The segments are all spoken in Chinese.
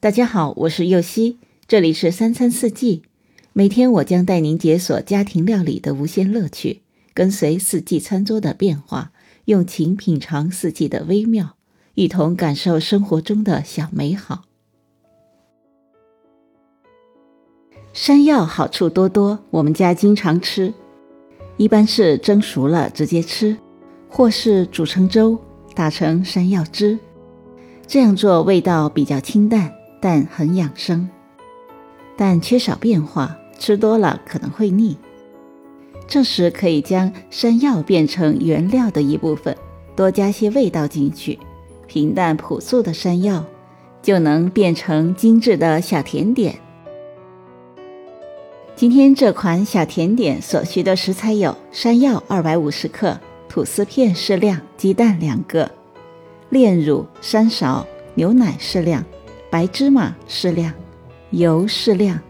大家好，我是右希，这里是三餐四季。每天我将带您解锁家庭料理的无限乐趣，跟随四季餐桌的变化，用情品尝四季的微妙，一同感受生活中的小美好。山药好处多多，我们家经常吃，一般是蒸熟了直接吃，或是煮成粥，打成山药汁。这样做味道比较清淡。但很养生，但缺少变化，吃多了可能会腻。这时可以将山药变成原料的一部分，多加些味道进去，平淡朴素的山药就能变成精致的小甜点。今天这款小甜点所需的食材有：山药二百五十克，吐司片适量，鸡蛋两个，炼乳三勺，牛奶适量。白芝麻适量，油适量。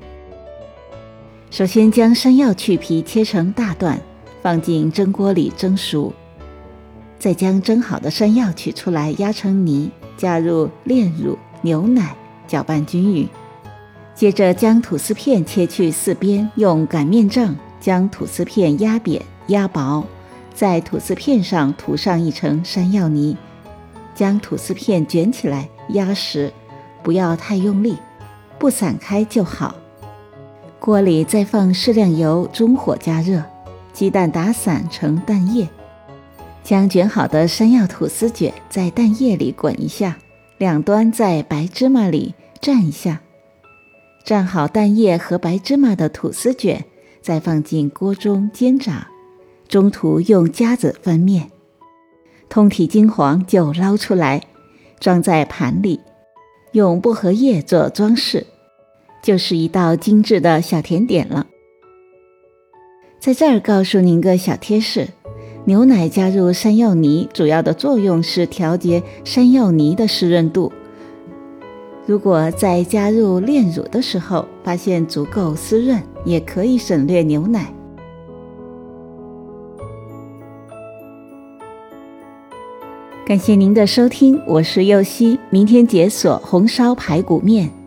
首先将山药去皮，切成大段，放进蒸锅里蒸熟。再将蒸好的山药取出来，压成泥，加入炼乳、牛奶，搅拌均匀。接着将吐司片切去四边，用擀面杖将吐司片压扁、压薄，在吐司片上涂上一层山药泥，将吐司片卷起来压实。不要太用力，不散开就好。锅里再放适量油，中火加热，鸡蛋打散成蛋液，将卷好的山药吐司卷在蛋液里滚一下，两端在白芝麻里蘸一下，蘸好蛋液和白芝麻的吐司卷，再放进锅中煎炸，中途用夹子翻面，通体金黄就捞出来，装在盘里。用薄荷叶做装饰，就是一道精致的小甜点了。在这儿告诉您个小贴士：牛奶加入山药泥，主要的作用是调节山药泥的湿润度。如果在加入炼乳的时候发现足够湿润，也可以省略牛奶。感谢您的收听，我是右希。明天解锁红烧排骨面。